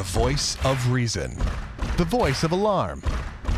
The voice of reason. The voice of alarm.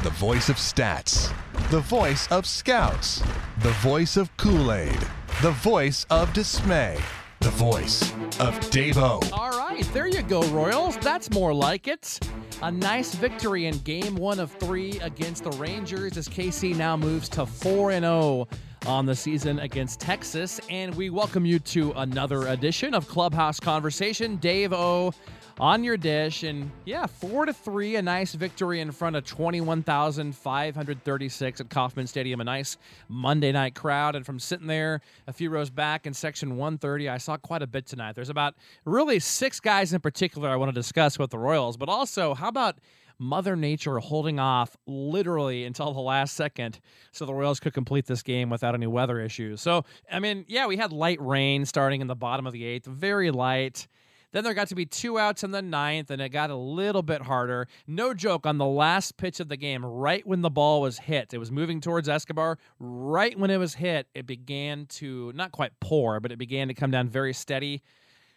The voice of stats. The voice of scouts. The voice of Kool Aid. The voice of dismay. The voice of Davo. All right, there you go, Royals. That's more like it. A nice victory in game one of three against the Rangers as KC now moves to 4 0 on the season against Texas. And we welcome you to another edition of Clubhouse Conversation. Dave O on your dish. And yeah, 4 to 3, a nice victory in front of 21,536 at Kauffman Stadium. A nice Monday night crowd. And from sitting there a few rows back in section 130, I saw quite a bit tonight. There's about really six guys in particular I want to discuss with the Royals, but also, how about Mother Nature holding off literally until the last second so the Royals could complete this game without any weather issues. So, I mean, yeah, we had light rain starting in the bottom of the eighth, very light. Then there got to be two outs in the ninth, and it got a little bit harder. No joke, on the last pitch of the game, right when the ball was hit, it was moving towards Escobar. Right when it was hit, it began to not quite pour, but it began to come down very steady.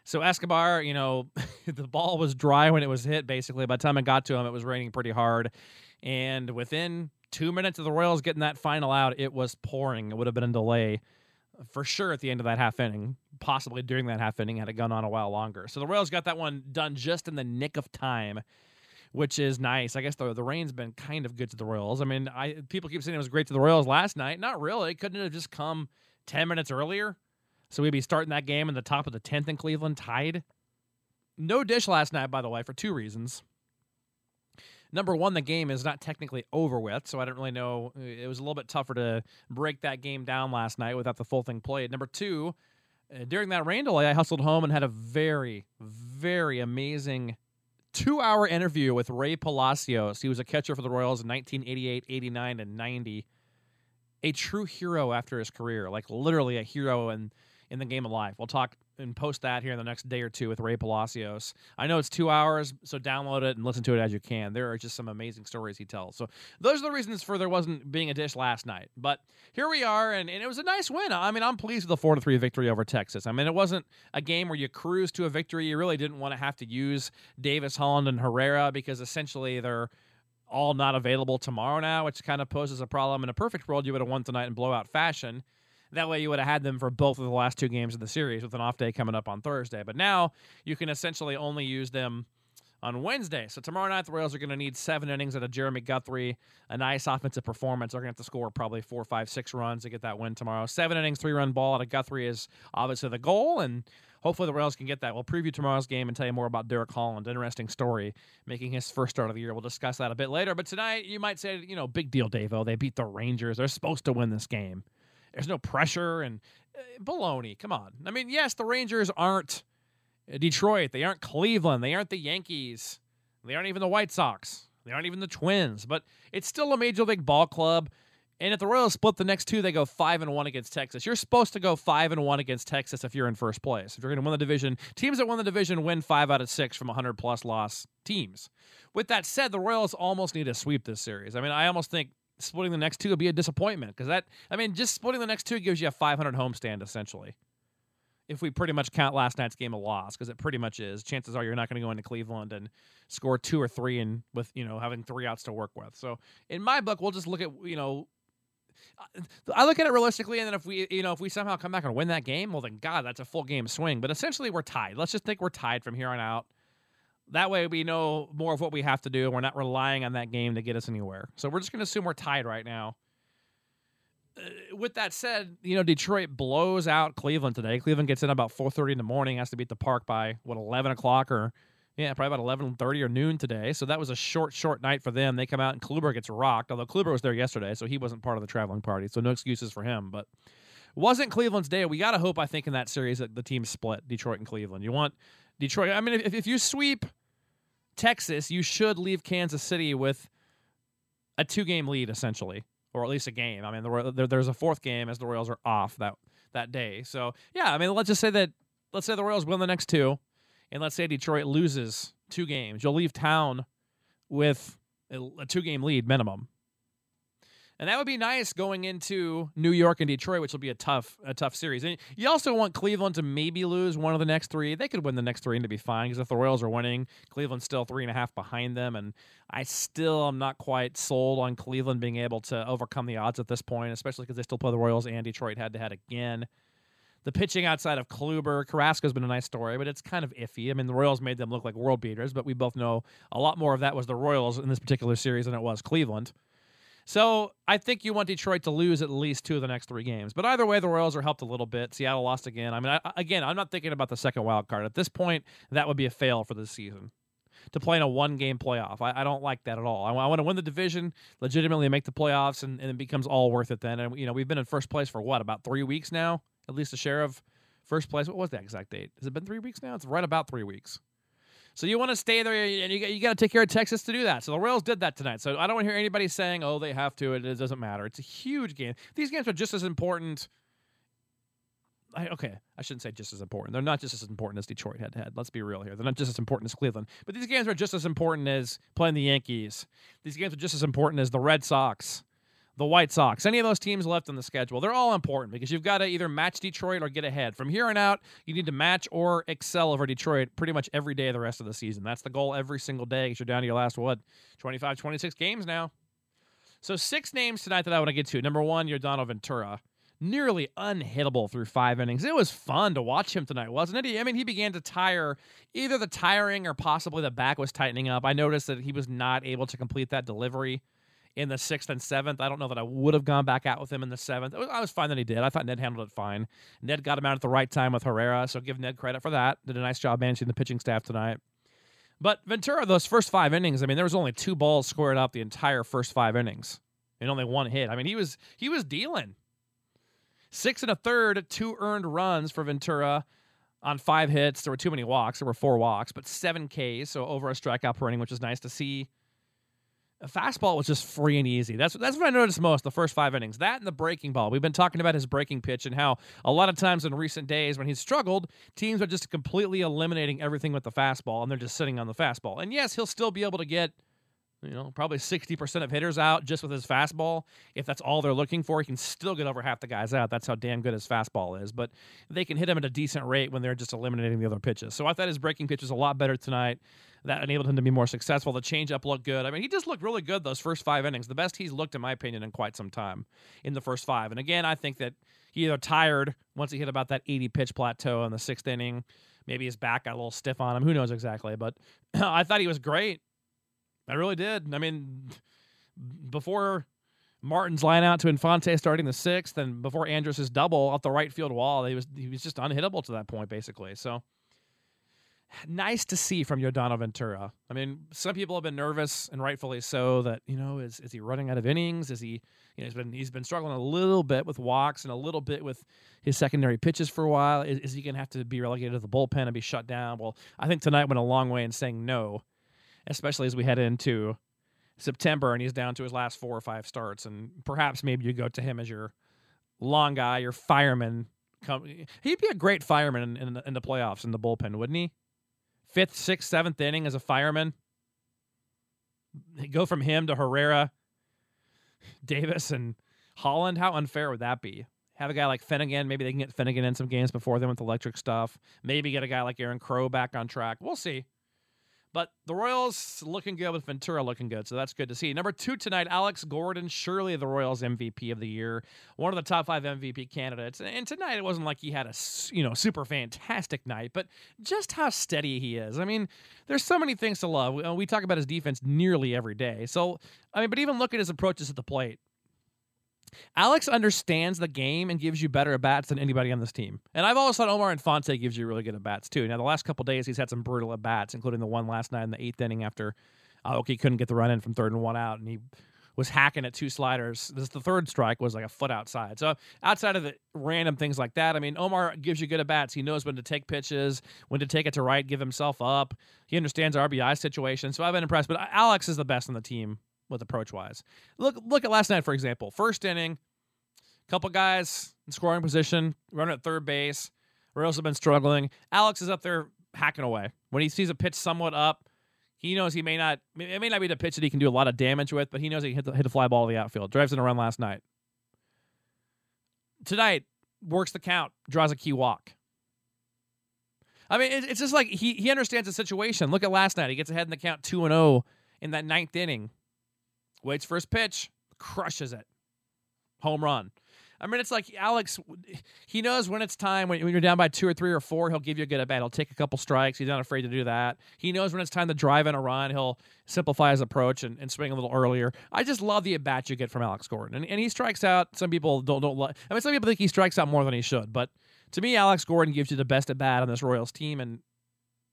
So Escobar, you know, the ball was dry when it was hit, basically. By the time it got to him, it was raining pretty hard. And within two minutes of the Royals getting that final out, it was pouring. It would have been a delay for sure at the end of that half inning, possibly during that half inning, had it gone on a while longer. So the Royals got that one done just in the nick of time, which is nice. I guess the the rain's been kind of good to the Royals. I mean, I people keep saying it was great to the Royals last night. Not really. Couldn't it have just come ten minutes earlier? So we'd be starting that game in the top of the tenth in Cleveland, tied. No dish last night, by the way, for two reasons number one, the game is not technically over with, so I don't really know. It was a little bit tougher to break that game down last night without the full thing played. Number two, uh, during that rain delay, I hustled home and had a very, very amazing two hour interview with Rey Palacios. He was a catcher for the Royals in 1988, 89, and 90. A true hero after his career, like literally a hero in, in the game of life. We'll talk and post that here in the next day or two with Rey Palacios. I know it's two hours, so download it and listen to it as you can. There are just some amazing stories he tells. So those are the reasons for there wasn't being a dish last night. But here we are, and, and it was a nice win. I mean, I'm pleased with the four to three victory over Texas. I mean, it wasn't a game where you cruise to a victory. You really didn't want to have to use Davis, Holland, and Herrera because essentially they're all not available tomorrow now, which kind of poses a problem. In a perfect world, you would have won tonight in blowout fashion. That way, you would have had them for both of the last two games of the series with an off day coming up on Thursday. But now you can essentially only use them on Wednesday. So tomorrow night, the Royals are going to need seven innings out of Jeremy Guthrie, a nice offensive performance. They're going to have to score probably four, five, six runs to get that win tomorrow. Seven innings, three run ball out of Guthrie is obviously the goal, and hopefully the Royals can get that. We'll preview tomorrow's game and tell you more about Derek Holland. Interesting story, making his first start of the year. We'll discuss that a bit later. But tonight, you might say, you know, big deal, Davo. They beat the Rangers. They're supposed to win this game. There's no pressure and uh, baloney. Come on. I mean, yes, the Rangers aren't Detroit. They aren't Cleveland. They aren't the Yankees. They aren't even the White Sox. They aren't even the Twins. But it's still a major league ball club. And if the Royals split the next two, they go five and one against Texas. You're supposed to go five and one against Texas if you're in first place. If you're going to win the division, teams that win the division win five out of six from 100 plus loss teams. With that said, the Royals almost need to sweep this series. I mean, I almost think splitting the next two would be a disappointment because that I mean just splitting the next two gives you a 500 homestand essentially. If we pretty much count last night's game a loss, because it pretty much is, chances are you're not going to go into Cleveland and score two or three, and with you know having three outs to work with. So in my book, we'll just look at you know I look at it realistically, and then if we, you know, if we somehow come back and win that game, well, then God, that's a full game swing. But essentially, we're tied. Let's just think we're tied from here on out. That way, we know more of what we have to do. and We're not relying on that game to get us anywhere. So we're just going to assume we're tied right now. Uh, with that said, you know Detroit blows out Cleveland today. Cleveland gets in about 4:30 in the morning. Has to beat the park by what 11 o'clock or yeah, probably about 11:30 or noon today. So that was a short, short night for them. They come out and Kluber gets rocked. Although Kluber was there yesterday, so he wasn't part of the traveling party. So no excuses for him. But wasn't Cleveland's day. We got to hope, I think, in that series that the team split Detroit and Cleveland. You want Detroit. I mean, if, if you sweep Texas, you should leave Kansas City with a two game lead, essentially, or at least a game. I mean, the, there, there's a fourth game as the Royals are off that, that day. So, yeah, I mean, let's just say that, let's say the Royals win the next two, and let's say Detroit loses two games. You'll leave town with a, a two game lead minimum. And that would be nice going into New York and Detroit, which will be a tough, a tough series. And you also want Cleveland to maybe lose one of the next three. They could win the next three and be fine because if the Royals are winning, Cleveland's still three and a half behind them. And I still am not quite sold on Cleveland being able to overcome the odds at this point, especially because they still play the Royals and Detroit head to head again. The pitching outside of Kluber, Carrasco's been a nice story, but it's kind of iffy. I mean, the Royals made them look like world beaters, but we both know a lot more of that was the Royals in this particular series than it was Cleveland. So I think you want Detroit to lose at least two of the next three games. But either way, the Royals are helped a little bit. Seattle lost again. I mean, I, again, I'm not thinking about the second wild card at this point. That would be a fail for the season to play in a one game playoff. I, I, don't like that at all. I, I want to win the division, legitimately make the playoffs, and, and, it becomes all worth it then. And you know, we've been in first place for what about three weeks now? At least a share of first place. What was the exact date? Has it been three weeks now? It's right about three weeks. So you want to stay there, and you, you got to take care of Texas to do that. So the Royals did that tonight. So I don't want to hear anybody saying, "Oh, they have to." It, it doesn't matter. It's a huge game. These games are just as important. I, okay, I shouldn't say just as important. They're not just as important as Detroit head to head. Let's be real here. They're not just as important as Cleveland. But these games are just as important as playing the Yankees. These games are just as important as the Red Sox the White Sox, any of those teams left on the schedule, they're all important because you've got to either match Detroit or get ahead. From here on out, you need to match or excel over Detroit pretty much every day of the rest of the season. That's the goal every single day because you're down to your last, what, 25, 26 games now. So, six names tonight that I want to get to. Number one, Yordano Ventura. Nearly unhittable through five innings. It was fun to watch him tonight, wasn't it? I mean, he began to tire. Either the tiring or possibly the back was tightening up. I noticed that he was not able to complete that delivery in the sixth and seventh. I don't know that I would have gone back out with him in the seventh. I was fine that he did. I thought Ned handled it fine. Ned got him out at the right time with Herrera, so give Ned credit for that. Did a nice job managing the pitching staff tonight. But Ventura, those first five innings, I mean, there was only two balls squared up the entire first five innings, and only one hit. I mean, he was he was dealing. Six and a third, two earned runs for Ventura on five hits. There were too many walks. There were four walks, but seven Ks, so over a strikeout per inning, which is nice to see fastball was just free and easy. That's that's what I noticed most the first five innings. That and the breaking ball. We've been talking about his breaking pitch and how a lot of times in recent days when he's struggled, teams are just completely eliminating everything with the fastball and they're just sitting on the fastball. And yes, he'll still be able to get you know, probably 60% of hitters out just with his fastball. If that's all they're looking for, he can still get over half the guys out. That's how damn good his fastball is. But they can hit him at a decent rate when they're just eliminating the other pitches. So I thought his breaking pitch was a lot better tonight that enabled him to be more successful. The changeup looked good. I mean, he just looked really good those first five innings. The best he's looked, in my opinion, in quite some time in the first five. And again, I think that he either tired once he hit about that 80 pitch plateau in the sixth inning. Maybe his back got a little stiff on him. Who knows exactly? But I thought he was great. I really did. I mean, before Martin's line out to Infante starting the sixth, and before Andrus' double off the right field wall, he was he was just unhittable to that point, basically. So nice to see from Yordano Ventura. I mean, some people have been nervous, and rightfully so, that you know, is is he running out of innings? Is he, you know, he's been he's been struggling a little bit with walks and a little bit with his secondary pitches for a while. Is, is he going to have to be relegated to the bullpen and be shut down? Well, I think tonight went a long way in saying no, especially as we head into September and he's down to his last four or five starts, and perhaps maybe you go to him as your long guy, your fireman. He'd be a great fireman in, in, in the playoffs in the bullpen, wouldn't he? Fifth, sixth, seventh inning as a fireman. Go from him to Herrera, Davis, and Holland. How unfair would that be? Have a guy like Finnegan. Maybe they can get Finnegan in some games before them with electric stuff. Maybe get a guy like Aaron Crow back on track. We'll see. But the Royals looking good with Ventura looking good, so that's good to see. Number two tonight, Alex Gordon, surely the Royals MVP of the year, one of the top five MVP candidates. And tonight it wasn't like he had a you know super fantastic night, but just how steady he is. I mean, there's so many things to love. We uh, talk about his defense nearly every day. So I mean, but even look at his approaches at the plate. Alex understands the game and gives you better at bats than anybody on this team. And I've always thought Omar Infante gives you really good at bats too. Now the last couple days he's had some brutal at bats, including the one last night in the eighth inning after uh, Aoki couldn't get the run in from third and one out, and he was hacking at two sliders. This the third strike was like a foot outside. So outside of the random things like that, I mean, Omar gives you good at bats. He knows when to take pitches, when to take it to right, give himself up. He understands RBI situation. So I've been impressed. But uh, Alex is the best on the team with approach wise. Look look at last night for example. First inning, couple guys in scoring position, running at third base. Royals have been struggling. Alex is up there hacking away. When he sees a pitch somewhat up, He knows he may not. It may not be the pitch that he can do a lot of damage with, but he knows he can hit the, hit the fly ball to the outfield. Drives in a run last night. Tonight works the count, draws a key walk. I mean, it's just like he he understands the situation. Look at last night; he gets ahead in the count two and zero oh in that ninth inning. Waits his pitch, crushes it, home run. I mean, it's like Alex. He knows when it's time. When, when you're down by two or three or four, he'll give you a good at bat. He'll take a couple strikes. He's not afraid to do that. He knows when it's time to drive in a run. He'll simplify his approach and, and swing a little earlier. I just love the at bat you get from Alex Gordon, and, and he strikes out. Some people don't don't. Like, I mean, some people think he strikes out more than he should, but to me, Alex Gordon gives you the best at bat on this Royals team, and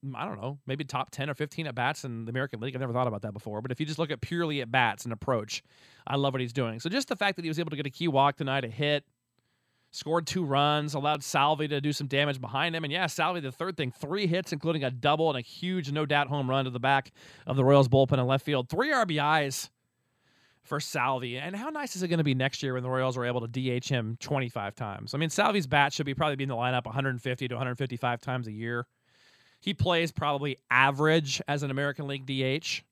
Mm, I don't know, maybe top 10 or 15 at bats in the American League. I've never thought about that before. But if you just look at purely at bats and approach, I love what he's doing. So just the fact that he was able to get a key walk tonight, a hit, scored two runs, allowed Salvi to do some damage behind him. And yeah, Salvi, the third thing, three hits, including a double and a huge, no doubt, home run to the back of the Royals bullpen in left field. Three RBIs for Salvi. And how nice is it going to be next year when the Royals are able to DH him 25 times? I mean, Salvi's bat should be probably be in the lineup 150 to 155 times a year. He plays probably average as an American League DH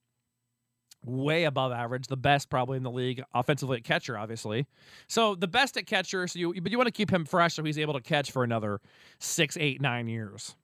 way above average, the best probably in the league offensively at catcher, obviously. So the best at catcher. So you, but you want to keep him fresh so he's able to catch for another six, eight, nine years.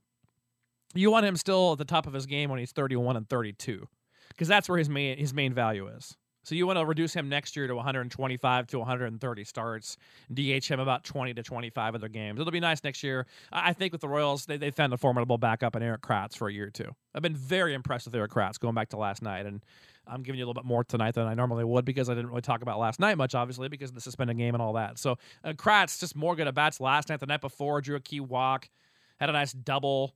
You want him still at the top of his game when he's 31 and 32, because that's where his main his main value is. So you want to reduce him next year to 125 to 130 starts, DH him about 20 to 25 of their games. It'll be nice next year. I think with the Royals, they, they found a formidable backup in Erik Kratz for a year or two. I've been very impressed with Erik Kratz going back to last night, and I'm giving you a little bit more tonight than I normally would because I didn't really talk about last night much, obviously, because of the suspended game and all that. So uh, Kratz just more good at bats last night, the night before, drew a key walk, had a nice double.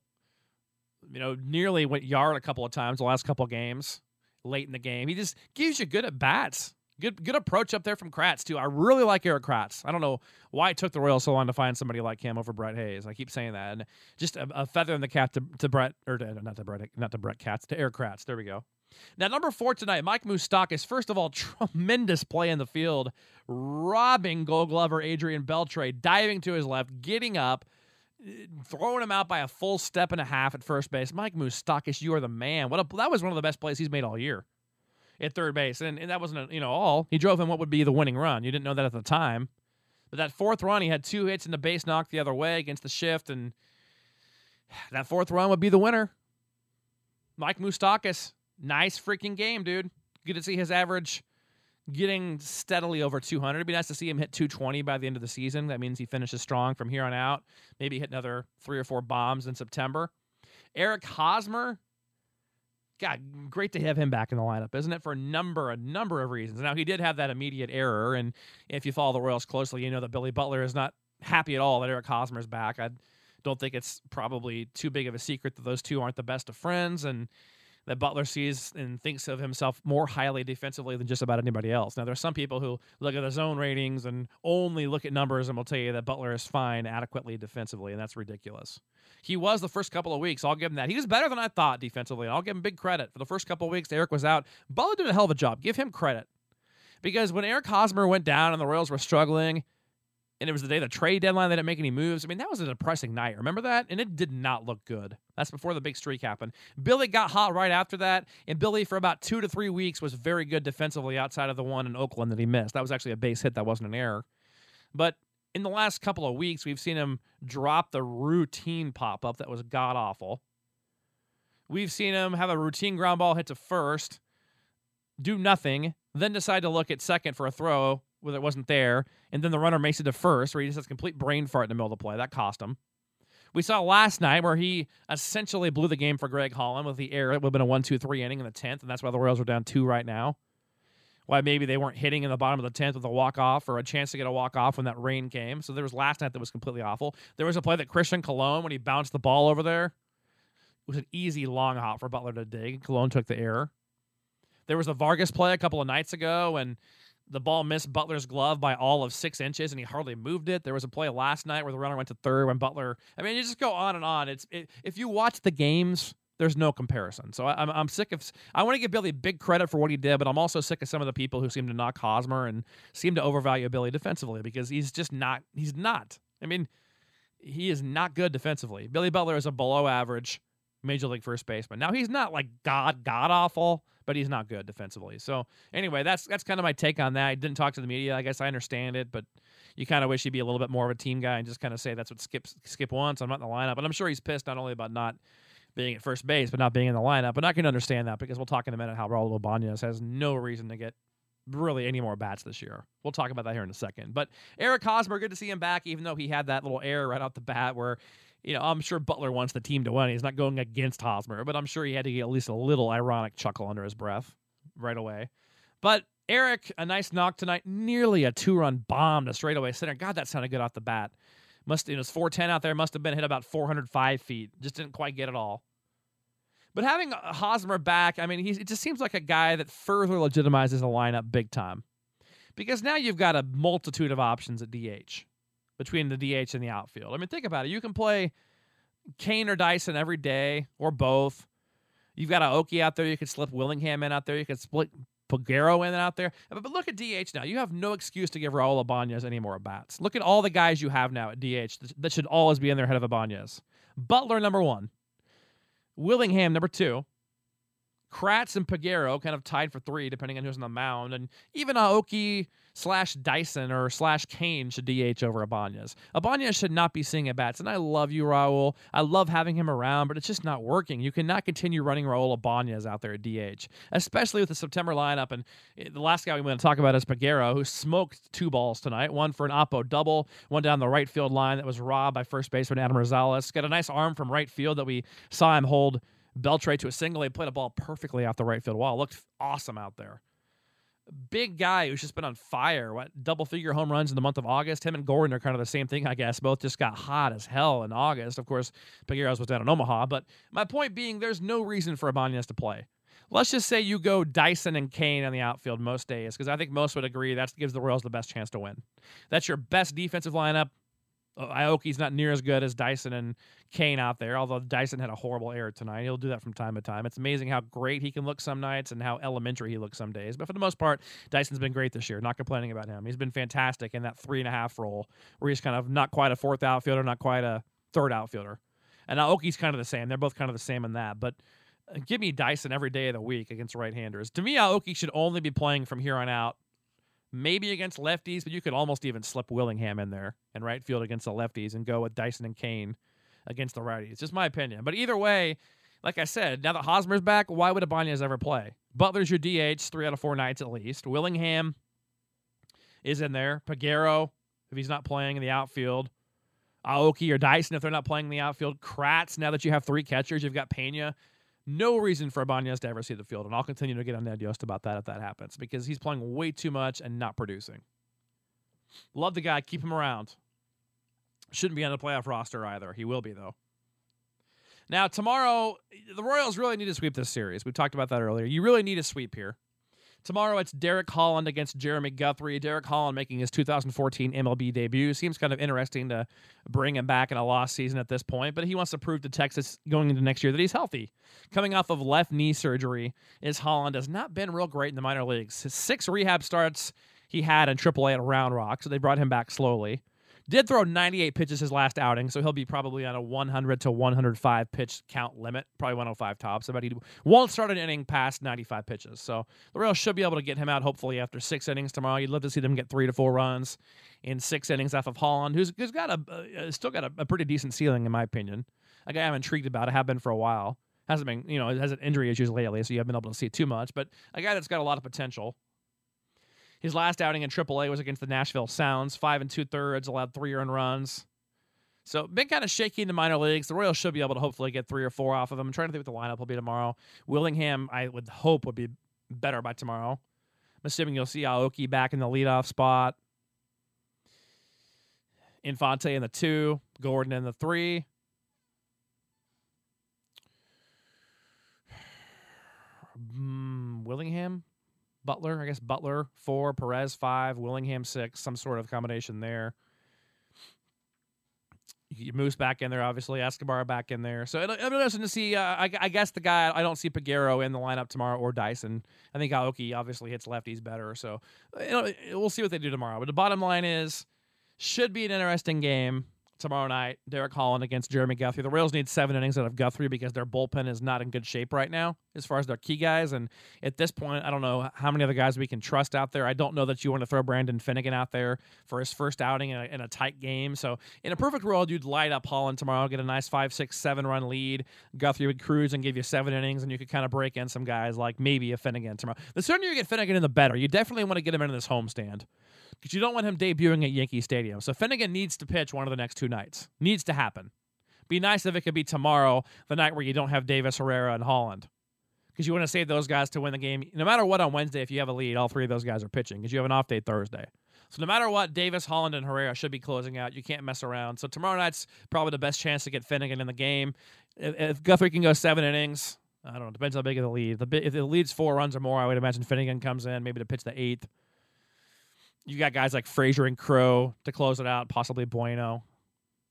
You know, nearly went yard a couple of times the last couple of games late in the game. He just gives you good at bats. Good good approach up there from Kratz too. I really like Erik Kratz. I don't know why it took the Royals so long to find somebody like him over Brett Hayes. I keep saying that, and just a, a feather in the cap to, to Brett or to, not to Brett not to Brett Katz to Erik Kratz. There we go. Now, number four tonight, Mike Moustakas. First of all, tremendous play in the field, robbing Gold Glover Adrian Beltre, diving to his left, getting up, throwing him out by a full step and a half at first base. Mike Moustakas, you are the man. What a, that was one of the best plays he's made all year at third base, and, and that wasn't a, you know all. He drove him what would be the winning run. You didn't know that at the time, but that fourth run, he had two hits and the base knocked the other way against the shift, and that fourth run would be the winner. Mike Moustakas, nice freaking game, dude. Good to see his average getting steadily over 200. It'd be nice to see him hit 220 by the end of the season. That means he finishes strong from here on out. Maybe hit another three or four bombs in September. Eric Hosmer, God, great to have him back in the lineup, isn't it? For a number, a number of reasons. Now he did have that immediate error, and if you follow the Royals closely, you know that Billy Butler is not happy at all that Eric Hosmer is back. I don't think it's probably too big of a secret that those two aren't the best of friends, and that Butler sees and thinks of himself more highly defensively than just about anybody else. Now, there's some people who look at the zone ratings and only look at numbers and will tell you that Butler is fine adequately defensively, and that's ridiculous. He was the first couple of weeks. I'll give him that. He was better than I thought defensively, and I'll give him big credit. For the first couple of weeks, Eric was out. Butler did a hell of a job. Give him credit. Because when Eric Hosmer went down and the Royals were struggling, and it was the day the trade deadline. They didn't make any moves. I mean, that was a depressing night. Remember that? And it did not look good. That's before the big streak happened. Billy got hot right after that, and Billy for about two to three weeks was very good defensively outside of the one in Oakland that he missed. That was actually a base hit. That wasn't an error. But in the last couple of weeks, we've seen him drop the routine pop up that was god awful. We've seen him have a routine ground ball hit to first, do nothing, then decide to look at second for a throw where it wasn't there, and then the runner makes it to first, where he just has complete brain fart in the middle of the play. That cost him. We saw last night where he essentially blew the game for Greg Holland with the error. It would have been a 1 2 3 inning in the 10th, and that's why the Royals are down two right now. Why maybe they weren't hitting in the bottom of the 10th with a walk off or a chance to get a walk off when that rain came. So there was last night that was completely awful. There was a play that Christian Colon, when he bounced the ball over there, it was an easy long hop for Butler to dig. Colon took the error. There was a Vargas play a couple of nights ago, and the ball missed Butler's glove by all of six inches, and he hardly moved it. There was a play last night where the runner went to third when Butler. I mean, you just go on and on. It's it, if you watch the games, there's no comparison. So I, am I'm sick of. I want to give Billy big credit for what he did, but I'm also sick of some of the people who seem to knock Hosmer and seem to overvalue Billy defensively because he's just not. He's not. I mean, he is not good defensively. Billy Butler is a below average major league first baseman. Now he's not like god god awful, but he's not good defensively. So anyway, that's that's kind of my take on that. I didn't talk to the media. I guess I understand it, but you kind of wish he'd be a little bit more of a team guy and just kind of say that's what Skip Skip wants. I'm not in the lineup, but I'm sure he's pissed not only about not being at first base, but not being in the lineup. But I can understand that because we'll talk in a minute how Raul Ibanez has no reason to get really any more bats this year. We'll talk about that here in a second. But Eric Hosmer, good to see him back, even though he had that little error right off the bat where, you know, I'm sure Butler wants the team to win. He's not going against Hosmer, but I'm sure he had to get at least a little ironic chuckle under his breath right away. But Eric, a nice knock tonight, nearly a two run bomb to straightaway center. God, that sounded good off the bat. Must it was 410 out there, must have been hit about 405 feet. Just didn't quite get it all. But having Hosmer back, I mean, he's, it just seems like a guy that further legitimizes the lineup big time. Because now you've got a multitude of options at DH between the DH and the outfield. I mean, think about it. You can play Cain or Dyson every day or both. You've got a Aoki out there. You could slip Willingham in out there. You could split Peguero in out there. But, look at DH now. You have no excuse to give Raul Ibanez any more bats. Look at all the guys you have now at DH that should always be in their head of Ibanez. Butler, number one. Willingham, number two. Kratz and Peguero kind of tied for three, depending on who's on the mound. And even Aoki slash Dyson or slash Cain should DH over Ibanez. Ibanez should not be seeing at bats. And I love you, Raul. I love having him around, but it's just not working. You cannot continue running Raul Ibanez out there at DH, especially with the September lineup. And eh, the last guy we want to talk about is Peguero, who smoked two balls tonight one for an Oppo double, one down the right field line that was robbed by first baseman Adam Rosales. Got a nice arm from right field that we saw him hold Beltre to a single. He played a ball perfectly off the right field wall. Looked awesome out there. Big guy who's just been on fire. What double figure home runs in the month of August? Him and Gordon are kind of the same thing, I guess. Both just got hot as hell in August. Of course, Peguero's was down in Omaha. But my point being, there's no reason for Ibanez to play. Let's just say you go Dyson and Cain on the outfield most days, because I think most would agree that gives the Royals the best chance to win. That's your best defensive lineup. Aoki's not near as good as Dyson and Cain out there, although Dyson had a horrible error tonight. He'll do that from time to time. It's amazing how great he can look some nights and how elementary he looks some days. But for the most part, Dyson's been great this year. Not complaining about him. He's been fantastic in that three and a half role where he's kind of not quite a fourth outfielder, not quite a third outfielder. And Aoki's kind of the same. They're both kind of the same in that. But uh, give me Dyson every day of the week against right handers. To me, Aoki should only be playing from here on out maybe against lefties, but you could almost even slip Willingham in there and right field against the lefties and go with Dyson and Cain against the righties. Just my opinion. But either way, like I said, now that Hosmer's back, why would Ibanez ever play? Butler's your DH three out of four nights at least. Willingham is in there. Peguero, if he's not playing in the outfield. Aoki or Dyson, if they're not playing in the outfield. Kratz, now that you have three catchers, you've got Pena no reason for Ibanez to ever see the field, and I'll continue to get on Ned Yost about that if that happens because he's playing way too much and not producing. Love the guy, keep him around. Shouldn't be on the playoff roster either. He will be though. Now tomorrow, the Royals really need to sweep this series. We talked about that earlier. You really need a sweep here. Tomorrow it's Derek Holland against Jeremy Guthrie. Derek Holland making his 2014 MLB debut. Seems kind of interesting to bring him back in a lost season at this point, but he wants to prove to Texas going into next year that he's healthy. Coming off of left knee surgery, is Holland has not been real great in the minor leagues. His six rehab starts he had in AAA at Round Rock, so they brought him back slowly. Did throw 98 pitches his last outing, so he'll be probably on a 100 to 105 pitch count limit, probably 105 tops. But he won't start an inning past 95 pitches. So the Royals should be able to get him out hopefully after six innings tomorrow. You'd love to see them get three to four runs in six innings off of Holland, who's, who's got a uh, still got a, a, pretty decent ceiling in my opinion. A guy I'm intrigued about. I have been for a while. Hasn't been, you know, has an injury issues lately, so you haven't been able to see it too much. But a guy that's got a lot of potential. His last outing in AAA was against the Nashville Sounds, five and two thirds, allowed three earned runs. So been kind of shaky in the minor leagues. The Royals should be able to hopefully get three or four off of him. I'm trying to think what the lineup will be tomorrow. Willingham, I would hope, would be better by tomorrow. I'm assuming you'll see Aoki back in the leadoff spot. Infante in the two, Gordon in the three. Mm, Willingham, Butler, I guess Butler four, Perez five, Willingham six, some sort of combination there. You Moose back in there, obviously. Escobar back in there. So it'll, it'll be interesting to see. Uh, I, I, guess the guy I don't see Peguero in the lineup tomorrow or Dyson. I think Aoki obviously hits lefties better. So we'll see what they do tomorrow. But the bottom line is, should be an interesting game tomorrow night. Derek Holland against Jeremy Guthrie. The Royals need seven innings out of Guthrie because their bullpen is not in good shape right now as far as their key guys. And at this point, I don't know how many other guys we can trust out there. I don't know that you want to throw Brandon Finnegan out there for his first outing in a, in a tight game. So in a perfect world, you'd light up Holland tomorrow, get a nice five, six, seven run lead. Guthrie would cruise and give you seven innings, and you could kind of break in some guys like maybe a Finnegan tomorrow. The sooner you get Finnegan in, the better. You definitely want to get him into this homestand because you don't want him debuting at Yankee Stadium. So Finnegan needs to pitch one of the next two nights. Needs to happen. Be nice if it could be tomorrow, the night where you don't have Davis, Herrera, and Holland. Because you want to save those guys to win the game. No matter what on Wednesday, if you have a lead, all three of those guys are pitching because you have an off day Thursday. So no matter what, Davis, Holland, and Herrera should be closing out. You can't mess around. So tomorrow night's probably the best chance to get Finnegan in the game. If, if Guthrie can go seven innings, I don't know. Depends how big of the lead. The, if the lead's four runs or more, I would imagine Finnegan comes in maybe to pitch the eighth. You got guys like Frazier and Crow to close it out, possibly Bueno.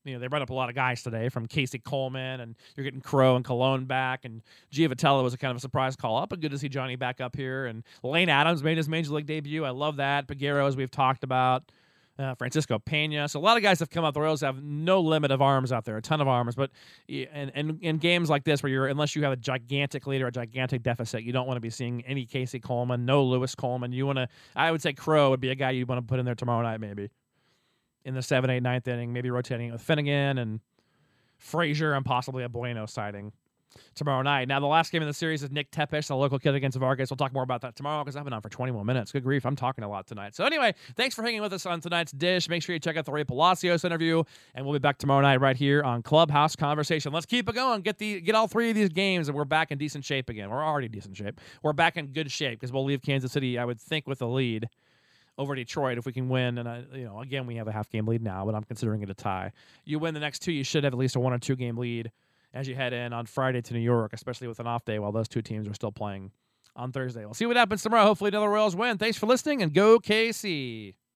You know, they brought up a lot of guys today from Casey Coleman, and you're getting Crow and Colon back, and Giavotella was a kind of a surprise call up, but good to see Johnny back up here. And Lane Adams made his major league debut. I love that. Peguero, as we've talked about uh, Francisco Pena. So a lot of guys have come out. The Royals have no limit of arms out there, a ton of arms. But in, in, in games like this, where you're unless you have a gigantic lead or a gigantic deficit, you don't want to be seeing any Casey Coleman, no Louis Coleman. You want to, I would say Crow would be a guy you want to put in there tomorrow night, maybe in the seven, eight, ninth inning, maybe rotating with Finnegan and Frazier and possibly a Bueno sighting tomorrow night. Now, the last game in the series is Nick Tepesch, the local kid against Vargas. We'll talk more about that tomorrow because I've been on for 21 minutes. Good grief, I'm talking a lot tonight. So, anyway, thanks for hanging with us on tonight's dish. Make sure you check out the Rey Palacios interview, and we'll be back tomorrow night right here on Clubhouse Conversation. Let's keep it going. Get the get all three of these games, and we're back in decent shape again. We're already decent shape. We're back in good shape because we'll leave Kansas City, I would think, with a lead over Detroit if we can win. And I, you know, again, we have a half game lead now, but I'm considering it a tie. You win the next two, you should have at least a one or two game lead as you head in on Friday to New York, especially with an off day while those two teams are still playing on Thursday. We'll see what happens tomorrow. Hopefully, another Royals win. Thanks for listening and go KC.